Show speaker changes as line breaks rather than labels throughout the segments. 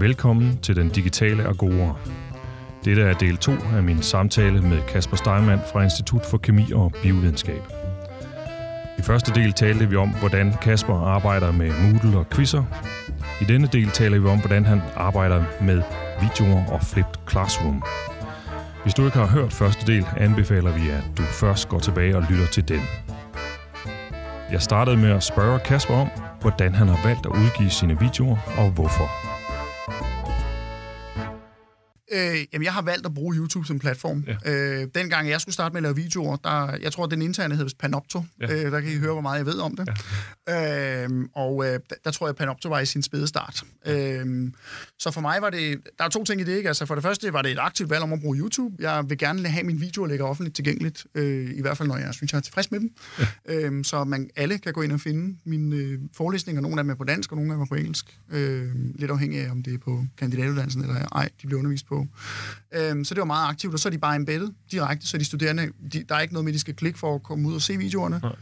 Velkommen til den digitale Agora. Dette er del 2 af min samtale med Kasper Steinmann fra Institut for Kemi og Biovidenskab. I første del talte vi om, hvordan Kasper arbejder med Moodle og quizzer. I denne del taler vi om, hvordan han arbejder med videoer og flipped classroom. Hvis du ikke har hørt første del, anbefaler vi, at du først går tilbage og lytter til den. Jeg startede med at spørge Kasper om, hvordan han har valgt at udgive sine videoer og hvorfor.
Øh, jamen, jeg har valgt at bruge YouTube som platform. Ja. Øh, dengang jeg skulle starte med at lave videoer, der, jeg tror, den interne hed Panopto. Ja. Øh, der kan I høre, hvor meget jeg ved om det. Ja. Øh, og øh, der, der tror jeg, Panopto var i sin spæde start. Øh, så for mig var det... Der er to ting i det, ikke? Altså, for det første var det et aktivt valg om at bruge YouTube. Jeg vil gerne have mine videoer ligge offentligt tilgængeligt. Øh, I hvert fald, når jeg synes, jeg er tilfreds med dem. Ja. Øh, så man alle kan gå ind og finde mine øh, forelæsninger. Nogle af dem er på dansk, og nogle af dem er på engelsk. Øh, lidt afhængig af, om det er på kandidatuddannelsen eller ej, de bliver undervist på. Øhm, så det var meget aktivt, og så er de bare embedded direkte, så de studerende, de, der er ikke noget med, de skal klikke for at komme ud og se videoerne. Nej.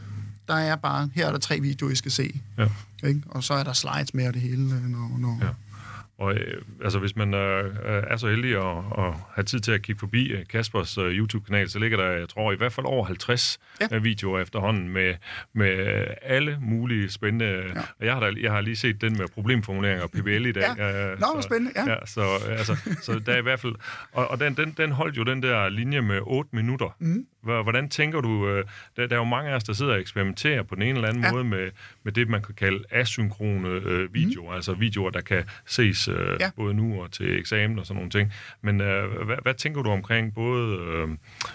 Der er bare, her er der tre videoer, I skal se. Ja. Ikke? Og så er der slides med og det hele, når, når, ja.
Og øh, altså, hvis man øh, er så heldig at, at have tid til at kigge forbi øh, Kaspers øh, YouTube-kanal, så ligger der, jeg tror, i hvert fald over 50 ja. Øh, videoer efterhånden med, med alle mulige spændende... Ja. Og jeg har, da, jeg har lige set den med problemformuleringer og PBL i dag.
Ja. Nå, så, spændende, ja. ja
så, altså, så der er i hvert fald... Og, og den, den, den holdt jo den der linje med 8 minutter. Mm. Hvordan tænker du... Øh, der, der er jo mange af os, der sidder og eksperimenterer på den ene eller anden ja. måde med, med det, man kan kalde asynkrone øh, videoer, mm. altså videoer, der kan ses øh, ja. både nu og til eksamen og sådan nogle ting. Men øh, hvad, hvad tænker du omkring både øh,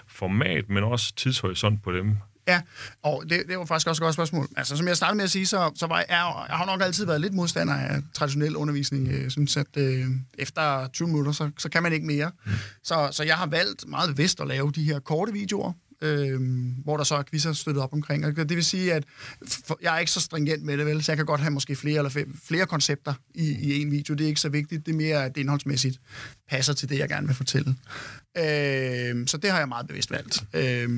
format, men også tidshorisont på dem?
Ja, og det, det var faktisk også et godt spørgsmål. Altså, som jeg startede med at sige, så, så var jeg, jeg har nok altid været lidt modstander af traditionel undervisning. Jeg synes, at øh, efter 20 minutter, så, så kan man ikke mere. Mm. Så, så jeg har valgt meget bevidst at lave de her korte videoer, øh, hvor der så er quizzer støttet op omkring. Og det vil sige, at for, jeg er ikke så stringent med det, vel? så jeg kan godt have måske flere eller fem, flere koncepter i, i en video. Det er ikke så vigtigt. Det er mere, at det indholdsmæssigt passer til det, jeg gerne vil fortælle. Øh, så det har jeg meget bevidst valgt. Øh,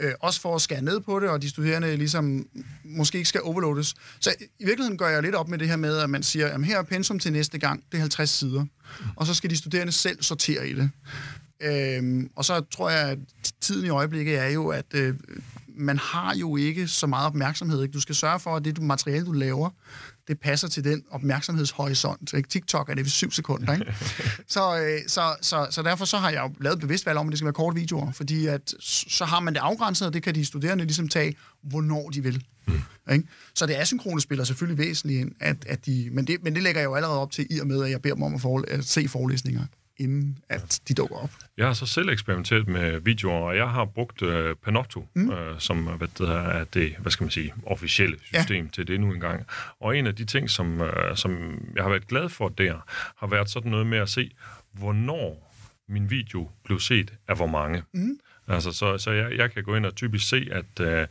øh, også for at skære ned på det, og de studerende ligesom måske ikke skal overloades. Så i virkeligheden gør jeg lidt op med det her med, at man siger, at her er pensum til næste gang, det er 50 sider. Og så skal de studerende selv sortere i det. Øhm, og så tror jeg, at tiden i øjeblikket er jo, at øh, man har jo ikke så meget opmærksomhed. Ikke? Du skal sørge for, at det du, materiale, du laver, det passer til den opmærksomhedshorisont. Ikke? TikTok er det ved syv sekunder. Ikke? så, øh, så, så, så derfor så har jeg jo lavet bevidst valg om, at det skal være korte videoer, fordi at, så har man det afgrænset, og det kan de studerende ligesom tage, hvornår de vil. Mm. Ikke? Så det asynkrone spiller selvfølgelig væsentligt ind, at, at de, men, det, men det lægger jeg jo allerede op til, i og med, at jeg beder dem om at, for, at se forelæsninger inden at de dukker op.
Jeg har så selv eksperimenteret med videoer, og jeg har brugt uh, Panopto, mm. uh, som hvad det er det, hvad skal man sige, officielle system ja. til det nu engang. Og en af de ting, som, uh, som jeg har været glad for der, har været sådan noget med at se, hvornår min video blev set af hvor mange. Mm. Altså, så, så jeg, jeg kan gå ind og typisk se, at uh,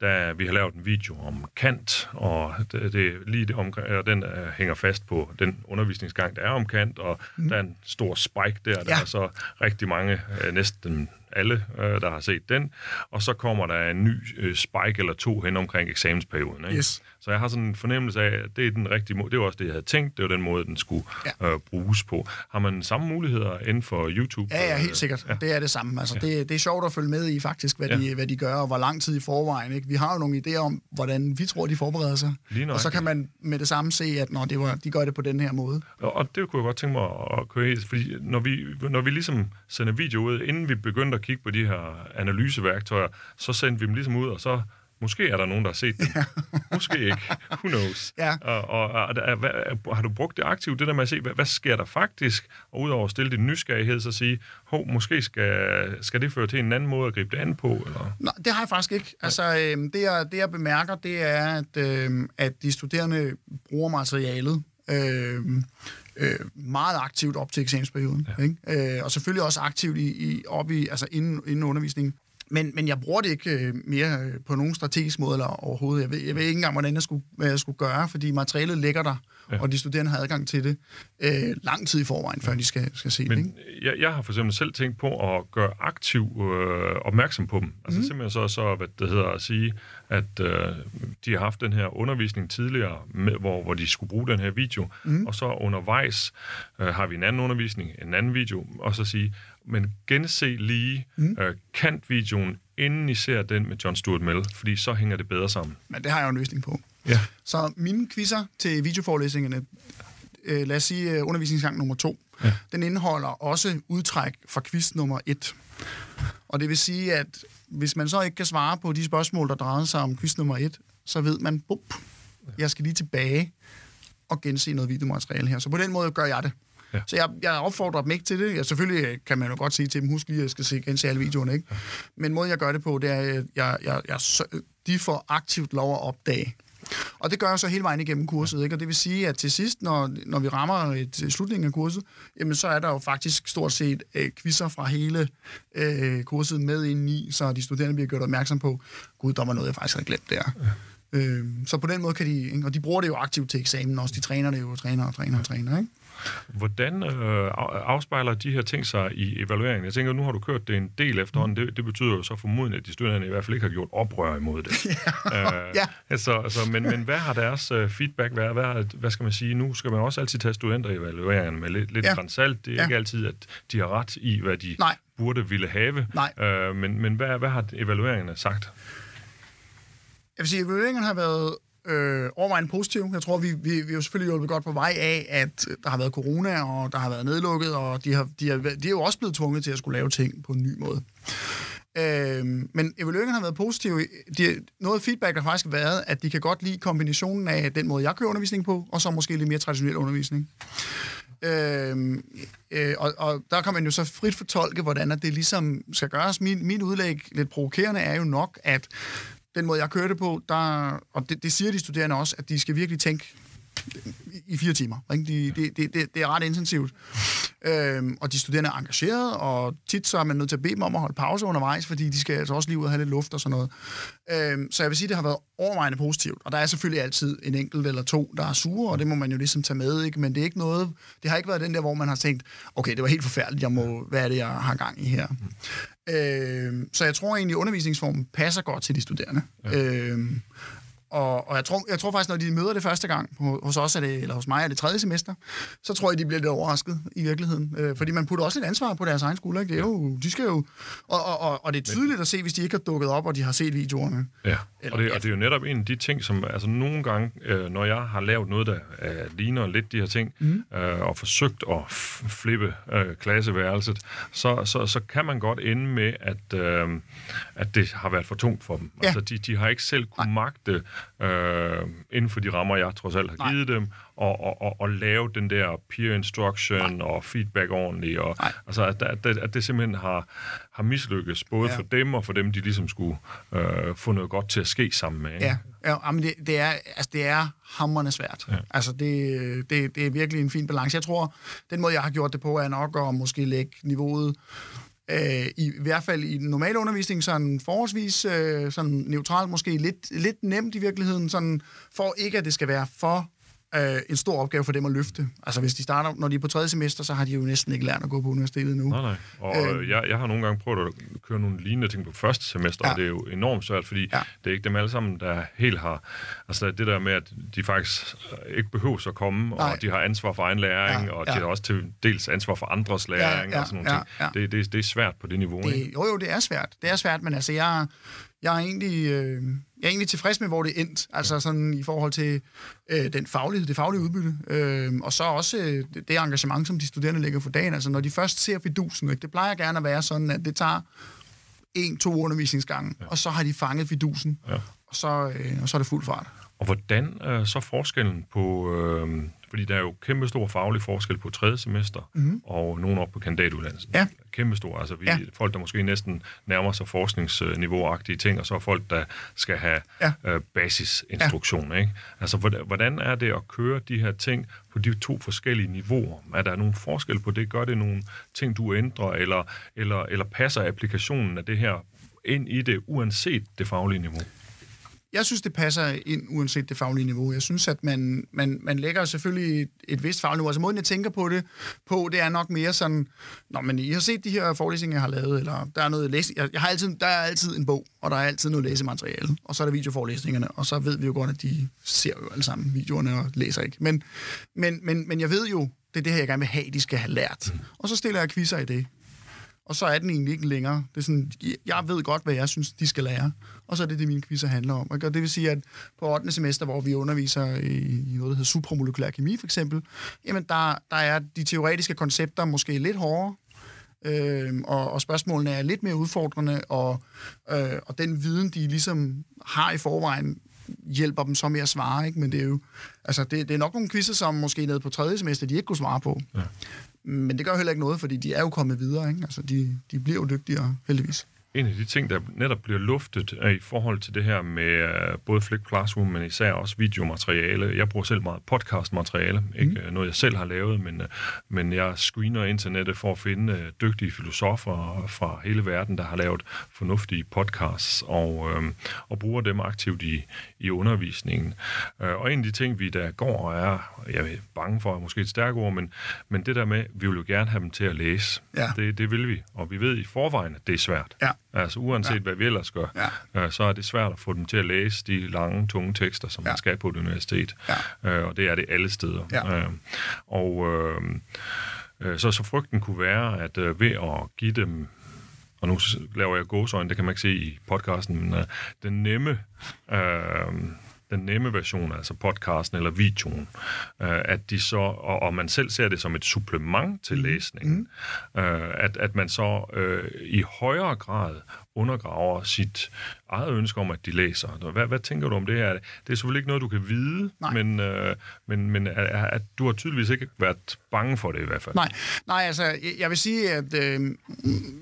da vi har lavet en video om Kant, og det, det lige det om, og den uh, hænger fast på den undervisningsgang, der er om Kant, og mm. der er en stor spike der, der ja. er så rigtig mange, uh, næsten alle, øh, der har set den. Og så kommer der en ny øh, spike eller to hen omkring eksamensperioden. Ikke? Yes. Så jeg har sådan en fornemmelse af, at det er den rigtige måde. Det var også det, jeg havde tænkt. Det var den måde, den skulle ja. øh, bruges på. Har man samme muligheder inden for YouTube?
Ja, ja helt sikkert. Ja. Det er det samme. Altså, ja. det, det er sjovt at følge med i faktisk, hvad, ja. de, hvad de gør, og hvor lang tid i forvejen. Ikke? Vi har jo nogle idéer om, hvordan vi tror, de forbereder sig. Og så kan man med det samme se, at når det var, de gør det på den her måde.
Og, og det kunne jeg godt tænke mig at køre i, fordi når vi, når vi ligesom sender video ud, inden vi begyndte at kigge på de her analyseværktøjer, så sendte vi dem ligesom ud, og så Måske er der nogen, der har set dem. Ja. Måske ikke. Who knows? Ja. Og, og, og hvad, har du brugt det aktivt, det der med at se, hvad, hvad sker der faktisk? Og udover at stille din nysgerrighed, så sige, hov, måske skal, skal det føre til en anden måde at gribe det an på? Eller?
Nej, det har jeg faktisk ikke. Altså, øh, det, jeg, det jeg bemærker, det er, at, øh, at de studerende bruger materialet øh, øh, meget aktivt op til eksamensperioden. Ja. Ikke? Øh, og selvfølgelig også aktivt i, i, op i, altså inden, inden undervisningen. Men, men jeg bruger det ikke øh, mere øh, på nogen strategisk måde eller overhovedet. Jeg ved, jeg ved ikke engang, hvordan jeg skulle, hvad jeg skulle gøre, fordi materialet ligger der, ja. og de studerende har adgang til det øh, lang tid i forvejen, før de skal, skal se
Men
det. Ikke?
jeg, jeg har for eksempel selv tænkt på at gøre aktiv øh, opmærksom på dem. Altså mm. simpelthen så, så hvad det hedder at sige, at øh, de har haft den her undervisning tidligere, med, hvor, hvor de skulle bruge den her video, mm. og så undervejs øh, har vi en anden undervisning, en anden video, og så sige, men gense lige mm. øh, Kant-videoen, inden I ser den med John Stuart Mill, fordi så hænger det bedre sammen.
Men det har jeg jo en løsning på.
Ja.
Så mine quizzer til videoforelæsningerne, øh, lad os sige øh, undervisningsgang nummer to, ja. den indeholder også udtræk fra quiz nummer et. Og det vil sige, at hvis man så ikke kan svare på de spørgsmål, der drejede sig om quiz nummer et, så ved man, bup, jeg skal lige tilbage og gense noget videomateriale her. Så på den måde gør jeg det. Ja. Så jeg, jeg opfordrer dem ikke til det. Ja, selvfølgelig kan man jo godt sige til dem, husk lige, at jeg skal se, gense alle videoerne. Ikke? Men måden, jeg gør det på, det er, at jeg, jeg, jeg, de får aktivt lov at opdage. Og det gør jeg så hele vejen igennem kurset, ikke? og det vil sige, at til sidst, når, når vi rammer et øh, slutningen af kurset, jamen så er der jo faktisk stort set øh, quizzer fra hele øh, kurset med ind i, så de studerende bliver gjort opmærksom på, gud, der var noget, jeg faktisk havde glemt der. Ja. Øh, så på den måde kan de, ikke? og de bruger det jo aktivt til eksamen også, de træner det jo, træner og træner og træner, ikke?
Hvordan øh, afspejler de her ting sig i evalueringen? Jeg tænker, nu har du kørt det en del efterhånden. Det, det betyder jo så formodentlig, at de studerende i hvert fald ikke har gjort oprør imod det.
ja. øh, ja.
Altså, altså, men, men hvad har deres uh, feedback været? Hvad, hvad skal man sige? Nu skal man også altid tage studenter i evalueringen med lidt, lidt ja. grænsalt. Det er ja. ikke altid, at de har ret i, hvad de Nej. burde ville have.
Nej.
Øh, men men hvad, hvad har evalueringerne sagt?
Jeg vil sige, at evalueringen har været øh, overvejende positiv. Jeg tror, vi, vi, vi er jo selvfølgelig hjulpet godt på vej af, at der har været corona, og der har været nedlukket, og de, har, de, har, de er jo også blevet tvunget til at skulle lave ting på en ny måde. Øh, men evalueringen har været positiv. De, noget feedback har faktisk været, at de kan godt lide kombinationen af den måde, jeg kører undervisning på, og så måske lidt mere traditionel undervisning. Øh, øh, og, og der kan man jo så frit fortolke, hvordan det ligesom skal gøres. Min, min udlæg, lidt provokerende, er jo nok, at den måde, jeg kørte på, der, og det, det siger de studerende også, at de skal virkelig tænke i fire timer. Ikke? De, det, det, det, det er ret intensivt. Øhm, og de studerende er engageret, og tit så er man nødt til at bede dem om at holde pause undervejs, fordi de skal altså også lige ud og have lidt luft og sådan noget. Øhm, så jeg vil sige, at det har været overvejende positivt. Og der er selvfølgelig altid en enkelt eller to, der er sure, og det må man jo ligesom tage med. Ikke? Men det er ikke noget, det har ikke været den der, hvor man har tænkt, okay, det var helt forfærdeligt, jeg må, hvad er det, jeg har gang i her? Øh, så jeg tror egentlig, at undervisningsformen passer godt til de studerende. Ja. Øh, og, og jeg, tror, jeg tror faktisk, når de møder det første gang hos os, er det, eller hos mig er det tredje semester, så tror jeg, de bliver lidt overrasket i virkeligheden. Øh, fordi man putter også lidt ansvar på deres egen skole. Ikke? Det er jo, de skal jo, og, og, og, og det er tydeligt at se, hvis de ikke har dukket op, og de har set videoerne.
Ja, eller, og, det, og det er jo netop en af de ting, som altså nogle gange, øh, når jeg har lavet noget, der øh, ligner lidt de her ting, mm. øh, og forsøgt at flippe øh, klasseværelset, så, så, så kan man godt ende med, at, øh, at det har været for tungt for dem. Ja. Altså, de, de har ikke selv kunne magte øh, inden for de rammer, jeg trods alt har Nej. givet dem, og, og, og, og lave den der peer instruction Nej. og feedback ordentligt. Og, altså, at, at, at, det simpelthen har, har mislykkes, både ja. for dem og for dem, de ligesom skulle øh, få noget godt til at ske sammen med.
Ja, ja men det, det, er, altså, det er hammerne svært. Ja. Altså, det, det, det er virkelig en fin balance. Jeg tror, den måde, jeg har gjort det på, er nok at måske lægge niveauet øh, i, i hvert fald i den normale undervisning, sådan forholdsvis øh, sådan neutralt, måske lidt, lidt nemt i virkeligheden, sådan, for ikke at det skal være for øh, en stor opgave for dem at løfte. Altså hvis de starter, når de er på tredje semester, så har de jo næsten ikke lært at gå på universitetet nu.
Nej, nej. Og øh, jeg, jeg har nogle gange prøvet at køre nogle lignende ting på første semester, ja. og det er jo enormt svært, fordi ja. det er ikke dem alle sammen, der helt har... Altså det der med, at de faktisk ikke behøver at komme, nej. og de har ansvar for egen læring, ja, og de ja. har også til dels ansvar for andres læring, ja, ja, og sådan nogle ja, ting. Ja. Det, det, det er svært på det niveau,
det,
ikke?
Jo, jo, det er svært. Det er svært, men altså jeg jeg er egentlig, øh, jeg er egentlig tilfreds med, hvor det endte, altså sådan i forhold til øh, den faglige, det faglige udbytte, øh, og så også øh, det engagement, som de studerende lægger for dagen. Altså når de først ser fidusen, ikke? det plejer gerne at være sådan, at det tager en, to undervisningsgange, ja. og så har de fanget fidusen, ja. og, så, øh, og så er det fuld fart.
Og hvordan er så forskellen på, øh, fordi der er jo kæmpe stor faglig forskel på tredje semester mm-hmm. og nogen op på kandidatuddannelsen.
Ja.
Kæmpe stor. Altså vi, ja. folk, der måske næsten nærmer sig forskningsniveau-agtige ting, og så folk, der skal have ja. øh, basisinstruktion. Ja. Ikke? Altså hvordan er det at køre de her ting på de to forskellige niveauer? Er der nogen forskel på det? Gør det nogle ting, du ændrer, eller, eller, eller passer applikationen af det her ind i det, uanset det faglige niveau?
Jeg synes, det passer ind, uanset det faglige niveau. Jeg synes, at man, man, man lægger selvfølgelig et, et vist fagligt niveau. Altså måden, jeg tænker på det, på, det er nok mere sådan, Nå, men I har set de her forelæsninger, jeg har lavet, eller der er noget læse... Jeg, jeg har altid, der er altid en bog, og der er altid noget læsemateriale, og så er der videoforelæsningerne, og så ved vi jo godt, at de ser jo alle sammen videoerne og læser ikke. Men, men, men, men jeg ved jo, det er det her, jeg gerne vil have, de skal have lært. Mm. Og så stiller jeg quizzer i det og så er den egentlig ikke længere. Det er sådan, jeg ved godt, hvad jeg synes, de skal lære, og så er det det, mine quizzer handler om. Og det vil sige, at på 8. semester, hvor vi underviser i noget, der hedder supramolekylær kemi for eksempel, jamen der, der er de teoretiske koncepter måske lidt hårdere, øh, og, og spørgsmålene er lidt mere udfordrende, og, øh, og den viden, de ligesom har i forvejen, hjælper dem så med at svare, ikke? men det er jo altså det, det er nok nogle quizzer, som måske nede på tredje semester, de ikke kunne svare på. Ja. Men det gør heller ikke noget, fordi de er jo kommet videre. Ikke? Altså, de, de bliver jo dygtigere, heldigvis
en af de ting, der netop bliver luftet er i forhold til det her med uh, både Flick Classroom, men især også videomateriale. Jeg bruger selv meget podcastmateriale, ikke mm. noget jeg selv har lavet, men, uh, men jeg screener internettet for at finde dygtige filosofer fra hele verden, der har lavet fornuftige podcasts, og, uh, og bruger dem aktivt i, i undervisningen. Uh, og en af de ting, vi der går, er, jeg er bange for, måske et stærkt ord, men, men det der med, vi vil jo gerne have dem til at læse. Ja. Det, det vil vi, og vi ved i forvejen, at det er svært. Ja. Altså uanset ja. hvad vi ellers gør, ja. øh, så er det svært at få dem til at læse de lange, tunge tekster, som ja. man skal på et universitet. Ja. Øh, og det er det alle steder. Ja. Øh, og øh, øh, så, så frygten kunne være, at øh, ved at give dem og nu laver jeg gåsøjne, det kan man ikke se i podcasten, men uh, den nemme uh, den nemme version, altså podcasten eller videoen, øh, at de så, og, og man selv ser det som et supplement til mhm. læsningen, mm. øh, at, at man så øh, i højere grad undergraver sit eget ønske om, at de læser. Hvad, hvad tænker du om det her? Det er selvfølgelig ikke noget, du kan vide, Nej. men, øh, men, men at, at du har tydeligvis ikke været bange for det i hvert fald.
Nej, Nej altså jeg vil sige, at øh,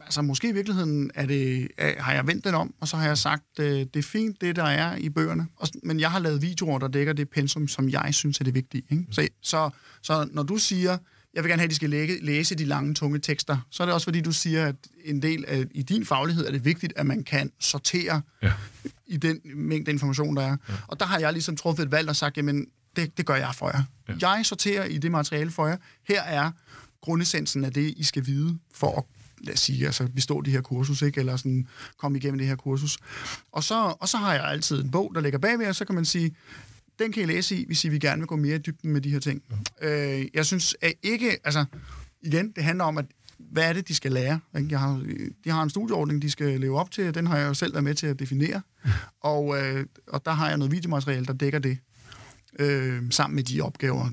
altså, måske i virkeligheden er det, er, har jeg vendt den om, og så har jeg sagt, øh, det er fint, det der er i bøgerne, og, men jeg har lavet videoer, der dækker det pensum, som jeg synes er det vigtige. Ikke? Så, så, så når du siger, jeg vil gerne have, at de skal læge, læse de lange, tunge tekster, så er det også fordi, du siger, at en del af i din faglighed er det vigtigt, at man kan sortere ja. i den mængde information, der er. Ja. Og der har jeg ligesom truffet et valg og sagt, jamen, det, det gør jeg for jer. Ja. Jeg sorterer i det materiale for jer. Her er grundessensen af det, I skal vide for at lad os sige, altså bestå de her kursus, ikke? eller sådan komme igennem det her kursus. Og så, og så har jeg altid en bog, der ligger bagved, og så kan man sige, den kan I læse i, hvis I vil gerne vil gå mere i dybden med de her ting. Ja. Øh, jeg synes at ikke, altså igen, det handler om, at hvad er det, de skal lære? Ikke? Jeg har, de har en studieordning, de skal leve op til, den har jeg jo selv været med til at definere. Og, øh, og der har jeg noget videomateriale, der dækker det øh, sammen med de opgaver,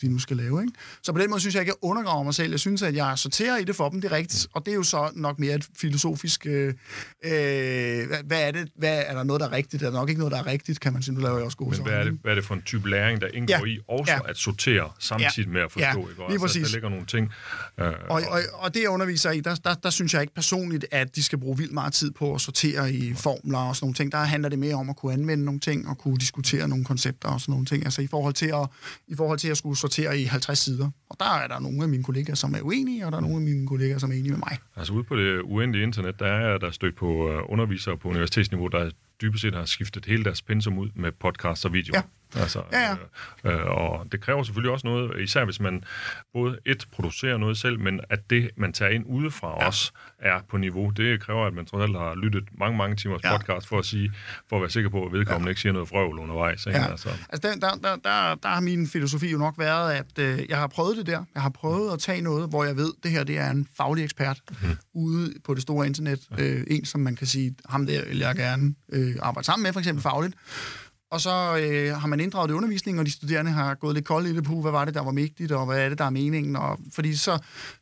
de nu skal lave. Ikke? Så på den måde synes jeg ikke, at jeg undergraver mig selv. Jeg synes, at jeg sorterer i det for dem, det er rigtigt. Og det er jo så nok mere et filosofisk... Øh, øh, hvad er det? Hvad, er der noget, der er rigtigt? Er der nok ikke noget, der er rigtigt, kan man sige. Nu laver jeg også gode
Men hvad er, det, hvad er det for en type læring, der indgår ja. i også ja. at sortere samtidig ja. med at forstå? Ja. Ikke? Lige præcis. Altså, der ligger nogle ting...
Øh, og, og, og det, jeg underviser i, der, der, der synes jeg ikke personligt, at de skal bruge vildt meget tid på at sortere i formler og sådan nogle ting. Der handler det mere om at kunne anvende nogle ting og kunne diskutere nogle koncepter og sådan nogle ting. Altså i forhold til at, i forhold til at skulle sortere i 50 sider. Og der er der nogle af mine kollegaer, som er uenige, og der er nogle af mine kollegaer, som er enige med mig.
Altså ude på det uendelige internet, der er der stødt på uh, undervisere på universitetsniveau, der dybest set har skiftet hele deres pensum ud med podcast og video. Ja. Altså, ja, ja. Øh, øh, og det kræver selvfølgelig også noget, især hvis man både et producerer noget selv, men at det, man tager ind udefra ja. også, er på niveau. Det kræver, at man trods alt har lyttet mange, mange timers ja. podcast for at sige, for at være sikker på, at vedkommende ja. ikke siger noget frøvl undervejs. Ikke?
Ja. Altså, altså der, der, der, der, der har min filosofi jo nok været, at øh, jeg har prøvet det der. Jeg har prøvet at tage noget, hvor jeg ved, at det her det er en faglig ekspert mm. ude på det store internet. Ja. Øh, en, som man kan sige, ham der vil jeg gerne øh, arbejde sammen med, for eksempel fagligt. Og så øh, har man inddraget det og de studerende har gået lidt koldt i det på, hvad var det, der var vigtigt, og hvad er det, der er meningen. Og, fordi så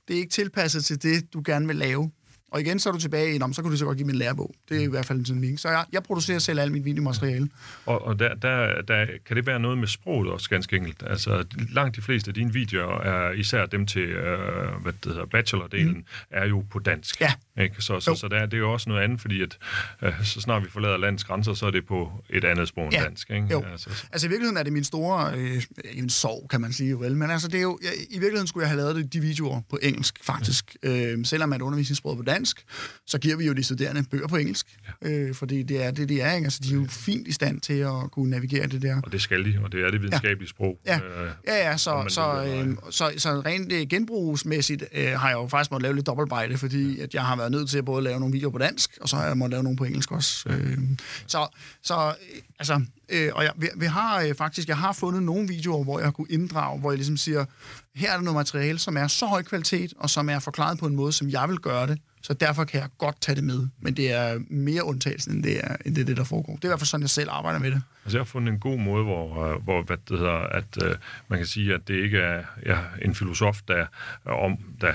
det er ikke tilpasset til det, du gerne vil lave. Og igen, så er du tilbage i, så kan du så godt give min lærebog. Det er i hvert fald en sådan mening. Så jeg, jeg producerer selv alt mit videomateriale.
Og, og der, der, der, kan det være noget med sproget også ganske enkelt? Altså, langt de fleste af dine videoer, er især dem til øh, hvad det hedder, bachelor-delen, mm. er jo på dansk.
Ja.
Ikke? Så, så, så der, det er jo også noget andet, fordi at, øh, så snart vi forlader landets grænser, så er det på et andet sprog end
Ja.
dansk. Ikke?
Jo.
Altså,
Altså i virkeligheden er det min store, øh, en sorg kan man sige vel, men altså det er jo, jeg, i virkeligheden skulle jeg have lavet de videoer på engelsk faktisk. Øh, selvom at undervisningssproget er på dansk, så giver vi jo de studerende bøger på engelsk, øh, fordi det er det, de er, ikke? Altså de er jo fint i stand til at kunne navigere det der.
og det skal de, og det er det videnskabelige sprog.
Ja,
Øh,
ja, ja så, så, øh, så, så rent øh, genbrugsmæssigt øh, har jeg jo faktisk måttet lave lidt dobbeltarbejde, fordi at jeg har været nødt til at både lave nogle videoer på dansk, og så har jeg måttet lave nogle på engelsk også. Øh, så, så øh, altså, øh, og jeg, vi, vi har øh, faktisk, jeg har fundet nogle videoer, hvor jeg kunne inddrage, hvor jeg ligesom siger, her er der noget materiale, som er så høj kvalitet, og som er forklaret på en måde, som jeg vil gøre det, så derfor kan jeg godt tage det med. Men det er mere undtagelsen, end det er, end det, er det der foregår. Det er i hvert fald sådan, jeg selv arbejder med det.
Altså, jeg har fundet en god måde, hvor, øh, hvor hvad det hedder, at øh, man kan sige, at det ikke er ja, en filosof, der, om, der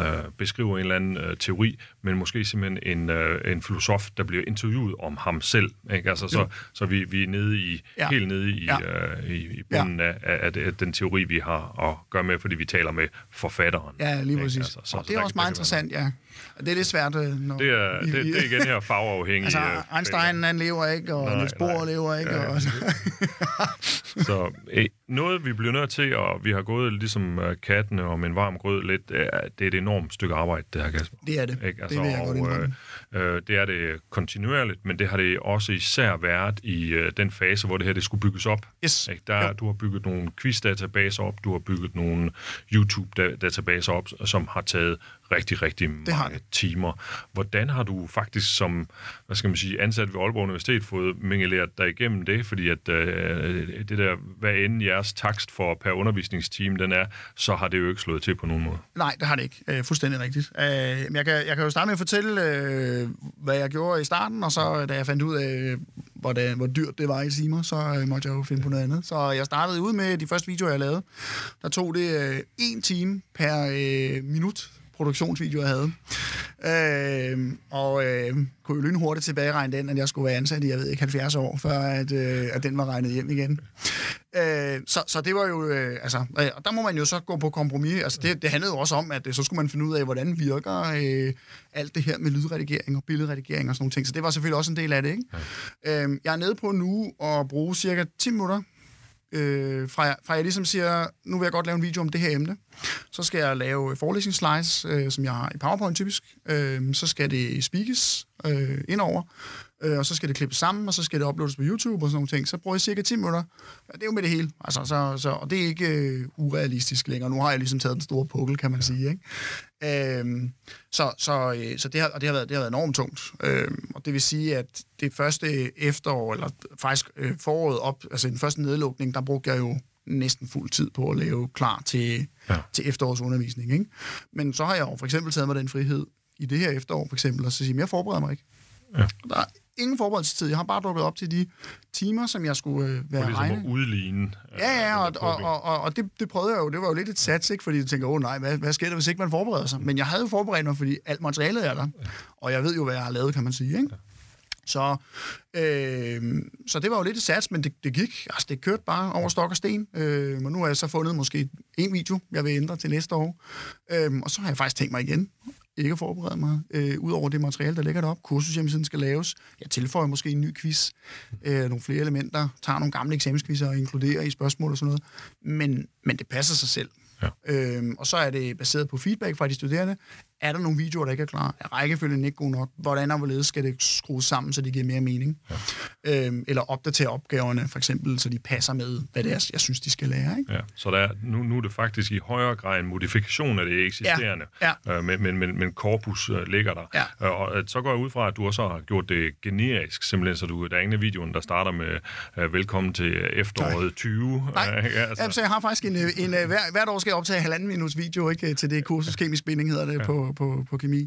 øh, beskriver en eller anden øh, teori, men måske simpelthen en, øh, en filosof, der bliver interviewet om ham selv. Ikke? Altså, så, så vi, vi er nede i,
Ja.
helt nede i,
Ja.
øh, i, i bunden ja. af, af, af den teori, vi har at gøre med, fordi vi taler med forfatteren.
Ja, lige
Ikke?
præcis.
Altså,
Altså, og det er også meget interessant, ja. Og det er lidt svært, øh, når...
Det er, det, det er igen her fagafhængig.
Altså,
øh,
Einstein, han lever ikke, og
Nej,
Niels Bohr lever ikke.
Ja,
og,
Så øh, noget, vi bliver nødt til, og vi har gået ligesom øh, kattene om en varm grød lidt, det er et enormt stykke arbejde, det her, Kasper.
det er det.
Ikke? Altså,
det vil jeg godt
og,
indrømme.
øh, øh, det er det kontinuerligt, men det har det også især været i øh, den fase, hvor det her det skulle bygges op.
Yes.
Ikke? Der,
Jo.
du har bygget nogle quiz-databaser op, du har bygget nogle YouTube-databaser op, som har taget rigtig, rigtig
Det har
mange
det.
timer. Hvordan har du faktisk som hvad skal man sige, ansat ved Aalborg Universitet fået mingeleret dig igennem det? Fordi at øh, det der, hvad end jeres takst for per undervisningsteam den er, så har det jo ikke slået til på nogen måde.
Nej, det har det ikke. Øh, fuldstændig rigtigt. Øh, men jeg, kan, jeg kan jo starte med at fortælle, øh, hvad jeg gjorde i starten, og så da jeg fandt ud af, hvor, det, hvor dyrt det var i timer, så øh, måtte jeg jo finde på noget andet. Så jeg startede ud med de første videoer, jeg lavede. Der tog det øh, en time per øh, minut produktionsvideo, jeg havde. Øh, og øh, kunne jo lynhurtigt tilbageregne den, at jeg skulle være ansat i, jeg ved ikke, 70 år, før at, øh, at den var regnet hjem igen. Øh, så, så det var jo, øh, altså, øh, og der må man jo så gå på kompromis. Altså, det, det handlede jo også om, at øh, så skulle man finde ud af, hvordan virker øh, alt det her med lydredigering og billedredigering og sådan nogle ting. Så det var selvfølgelig også en del af det, ikke? Ja. Øh, jeg er nede på nu at bruge cirka 10 minutter øh, fra, jeg, fra jeg ligesom siger, nu vil jeg godt lave en video om det her emne. Så skal jeg lave øh, forelæsningsslides, øh, som jeg har i PowerPoint typisk. Øh, så skal det speakes øh, indover, øh, og så skal det klippes sammen, og så skal det uploades på YouTube og sådan nogle ting. Så bruger jeg cirka 10 minutter. Ja, det er jo med det hele. Altså, så, så, og det er ikke øh, urealistisk længere. Nu har jeg ligesom taget den store pukkel, kan man sige. Ikke? Øh, så så, øh, så det, har, og det, har været, det har været enormt tungt. Øh, og det vil sige, at det første efterår, eller faktisk øh, foråret op, altså den første nedlukning, der brugte jeg jo næsten fuld tid på at lave klar til, ja.
Ja.
til efterårsundervisning. Ikke? Men så har jeg jo for eksempel taget mig den frihed i det her efterår, for eksempel, og så sige, jeg forbereder mig ikke.
Ja.
Der er ingen forberedelsestid. Jeg har bare dukket op til de timer, som jeg skulle øh, være
ligesom
regne.
at udligne.
Ja, ja,
øh,
og, og, og, og det, det prøvede jeg jo. Det var jo lidt et sats, ikke? Fordi jeg tænker, åh oh, nej, hvad, hvad sker der, hvis ikke man forbereder sig? Men jeg havde jo forberedt mig, fordi alt materialet er der. Og jeg ved jo, hvad jeg har lavet, kan man sige, ikke? Så, øh, så det var jo lidt et sats, men det, det gik. Altså, det kørte bare over stok og sten. Øh, men nu har jeg så fundet måske en video, jeg vil ændre til næste år. Øh, og så har jeg faktisk tænkt mig igen ikke at forberede mig, øh, ud over det materiale, der ligger derop. Kursushjemmesiden skal laves. Jeg tilføjer måske en ny quiz, øh, nogle flere elementer, tager nogle gamle eksamensquizzer og inkluderer i spørgsmål og sådan noget. Men, men det passer sig selv.
Ja.
Øhm, og så er det baseret på feedback fra de studerende. Er der nogle videoer, der ikke er klar? Er rækkefølgen ikke god nok? Hvordan og hvorledes skal det skrues sammen, så det giver mere mening? Ja. Øhm, eller opdatere opgaverne, for eksempel, så de passer med, hvad det er, jeg synes, de skal lære. Ikke?
Ja, så der er, nu, nu er det faktisk i højere grad en modifikation af det eksisterende,
Ja,
Øh, men, men, men, men korpus øh, ligger der.
Ja.
Øh, og øh, så går jeg ud fra, at du også har gjort det generisk, simpelthen, så du, der er ingen af videoen, der starter med øh, velkommen til efteråret 20.
Nej,
Øh, ja,
altså. Jamen, så jeg har faktisk en, øh, en, en hver, hvert år skal jeg optage halvanden minuts video ikke, til det kursus kemisk binding, hedder det ja. på, på, på kemi.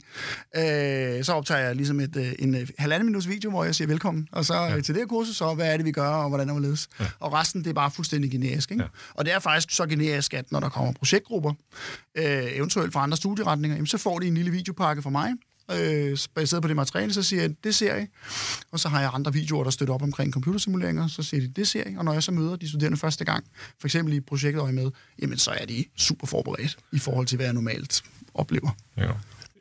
Øh, så optager jeg ligesom et, øh, en øh, halvanden minuts video, hvor jeg siger velkommen, og så ja. til det her kursus, så hvad er det, vi gør, og hvordan er det ja. Og resten, det er bare fuldstændig generisk. Ikke? Ja. Og det er faktisk så generisk, at når der kommer projektgrupper, øh, eventuelt fra andre studieretninger, jamen, så får de en lille videopakke fra mig, øh, baseret på det materiale, så siger jeg, det ser I. Og så har jeg andre videoer, der støtter op omkring computersimuleringer, så siger de, det ser I. Og når jeg så møder de studerende første gang, for eksempel i projektet med, jamen så er de super forberedt i forhold til, hvad jeg normalt oplever.
Ja.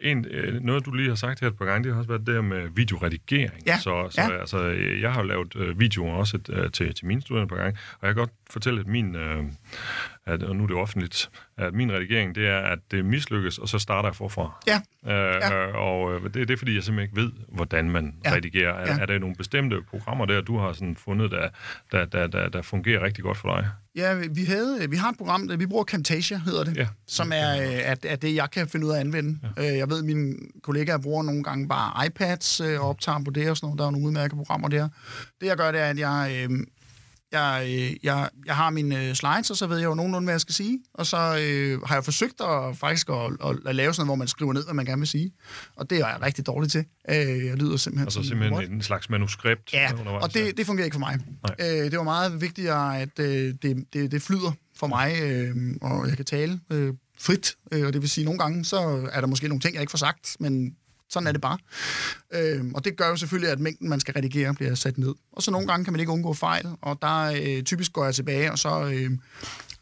en, øh, noget, du lige har sagt her et par gange, det har også været det her med videoredigering.
Ja,
Så, så
ja.
altså, jeg har lavet øh, videoer også et, øh, til, til mine studerende et par gange, og jeg kan godt fortælle, at min, øh, at, og nu er det offentligt, at min redigering, det er, at det mislykkes, og så starter jeg forfra.
Ja,
Øh,
Ja.
Og øh, det, det er fordi, jeg simpelthen ikke ved, hvordan man
Ja.
redigerer. Er,
Ja.
er der nogle bestemte programmer der, du har sådan fundet, der, der, der, der, der fungerer rigtig godt for dig?
Ja, vi, havde, vi har et program, der vi bruger Camtasia, hedder det,
Ja.
som er, øh, er, er det, jeg kan finde ud af at anvende. Ja. Jeg ved, at mine kollegaer bruger nogle gange bare iPads øh, og optager på det og sådan noget. Der er nogle udmærkede programmer der. Det, jeg gør, det er, at jeg... Øh, jeg, øh, jeg, jeg har mine øh, slides, og så ved jeg jo nogenlunde, hvad jeg skal sige. Og så øh, har jeg forsøgt at, faktisk at, at, at lave sådan noget, hvor man skriver ned, hvad man gerne vil sige. Og det er jeg rigtig dårlig til. Øh, jeg lyder simpelthen som en
simpelthen
robot.
en slags manuskript
Ja, og det, det fungerer ikke for mig. Øh, det var meget vigtigere, at øh, det, det, det flyder for mig, øh, og jeg kan tale øh, frit. Øh, og det vil sige, at nogle gange, så er der måske nogle ting, jeg ikke får sagt, men sådan er det bare. Øh, og det gør jo selvfølgelig, at mængden, man skal redigere, bliver sat ned. Og så nogle gange kan man ikke undgå fejl, og der øh, typisk går jeg tilbage, og så øh,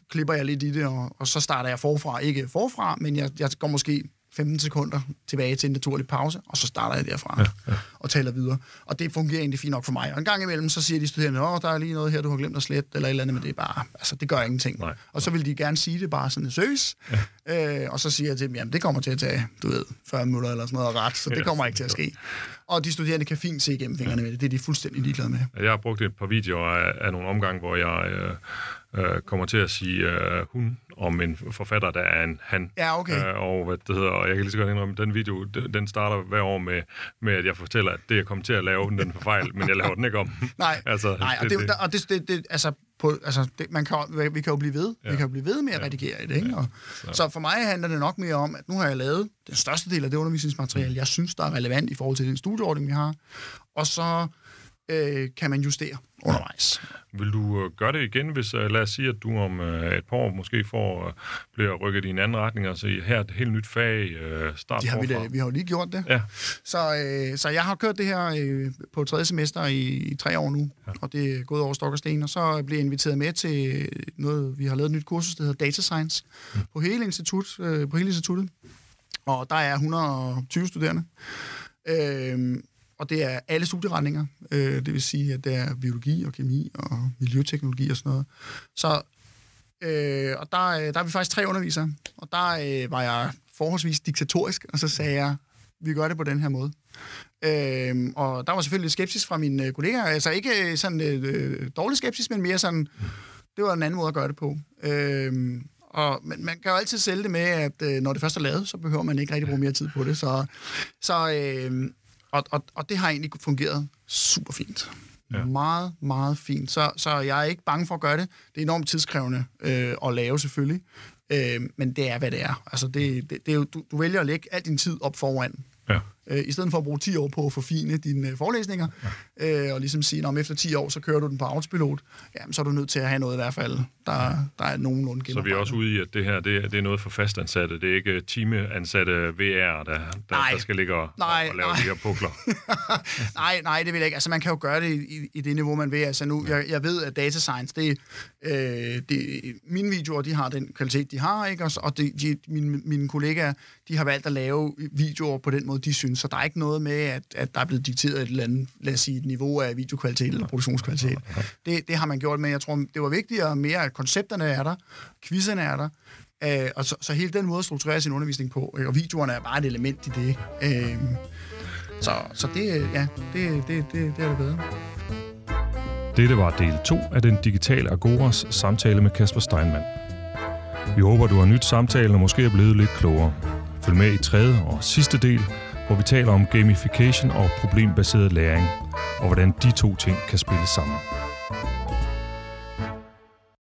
klipper jeg lidt i det, og, og så starter jeg forfra. Ikke forfra, men jeg, jeg går måske 15 sekunder tilbage til en naturlig pause, og så starter jeg derfra ja, ja. og taler videre. Og det fungerer egentlig fint nok for mig. Og en gang imellem, så siger de studerende, åh, der er lige noget her, du har glemt at slette, eller et eller andet, men det er bare, altså, det gør ingenting.
Nej.
Og så vil de gerne sige det bare sådan søs, ja. øh, og så siger jeg til dem, jamen, det kommer til at tage, du ved, 40 minutter eller sådan noget ret, så det kommer ikke til at ske. Og de studerende kan fint se igennem fingrene med det, det er de fuldstændig ligeglade med.
Jeg har brugt et par videoer af, af nogle omgange, hvor jeg øh, øh, kommer til at sige øh, hun om en forfatter, der er en han.
Ja, okay.
Øh, og, hvad det hedder, og jeg kan lige så godt indrømme, den video, den starter hver år med, med, at jeg fortæller, at det, jeg kommer til at lave, den er fejl, men jeg laver den ikke om.
Nej,
altså,
nej og, det, det, og det, det, det, altså, på, altså det, man kan, vi kan jo blive ved. Ja. Vi kan jo blive ved med at redigere i det. Ikke? Og, så. så for mig handler det nok mere om, at nu har jeg lavet den største del af det undervisningsmateriale, jeg synes, der er relevant i forhold til den studieordning, vi har. Og så øh, kan man justere undervejs.
Vil du øh, gøre det igen, hvis, øh, lad os sige, at du om øh, et par år måske får, øh, bliver rykket i en anden retning, og sige, her er et helt nyt fag, øh, start
Det har vi, da, vi har jo lige gjort det.
Ja.
Så, øh, så jeg har kørt det her øh, på tredje semester i, i tre år nu, ja. og det er gået over stok og sten, og så bliver jeg inviteret med til noget, vi har lavet et nyt kursus, der hedder Data Science, mm. på hele institut, øh, på hele instituttet. Og der er 120 studerende. Øh, og det er alle studieretninger. Øh, det vil sige, at det er biologi og kemi og miljøteknologi og sådan noget. Så Øh, og der, øh, der er vi faktisk tre undervisere, og der øh, var jeg forholdsvis diktatorisk, og så sagde jeg, vi gør det på den her måde. Øh, og der var selvfølgelig lidt skepsis fra mine øh, kollegaer, altså ikke øh, sådan øh, øh, dårlig skepsis, men mere sådan, det var en anden måde at gøre det på. Øh, og, men man kan jo altid sælge det med, at øh, når det først er lavet, så behøver man ikke rigtig bruge mere tid på det. Så, så, øh, og, og, og det har egentlig fungeret super fint. Ja. Meget, meget fint. Så, så jeg er ikke bange for at gøre det. Det er enormt tidskrævende øh, at lave selvfølgelig, øh, men det er, hvad det er. Altså, det, det, det er jo, du, du vælger at lægge al din tid op foran.
Ja.
Øh, I stedet for at bruge 10 år på at forfine dine øh, forelæsninger, ja. øh, og ligesom sige, om efter 10 år, så kører du den på autopilot, jamen, så er du nødt til at have noget i hvert fald, der, der er nogenlunde
Så vi er også ude i, at det her det er, det er noget for fastansatte. Det er ikke timeansatte VR, der, der,
Nej.
der skal ligge og,
Nej,
og lave
nej.
de her pukler.
nej, nej, det vil jeg ikke. Altså, man kan jo gøre det i, i det niveau, man vil. Altså, nu, jeg, jeg ved, at data science, det, øh, det, mine videoer, de har den kvalitet, de har, ikke? Og, og de, de, mine, mine kollegaer, de har valgt at lave videoer på den måde, de synes. Så der er ikke noget med, at, at der er blevet dikteret et eller andet, lad os sige, et niveau af videokvalitet eller produktionskvalitet. Det, det har man gjort, men jeg tror, det var vigtigere mere, at koncepterne er der, quizzerne er der, øh, og så, så hele den måde at strukturere sin undervisning på, øh, og videoerne er bare et element i det. Øh, så, så det, øh, ja, det, det, det, det er det bedre.
Dette var del 2 af den digitale Agoras samtale med Kasper Steinmann. Vi håber, du har nyt samtalen og måske er blevet lidt klogere. Følg med i tredje og sidste del, hvor vi taler om gamification og problembaseret læring, og hvordan de to ting kan spille sammen.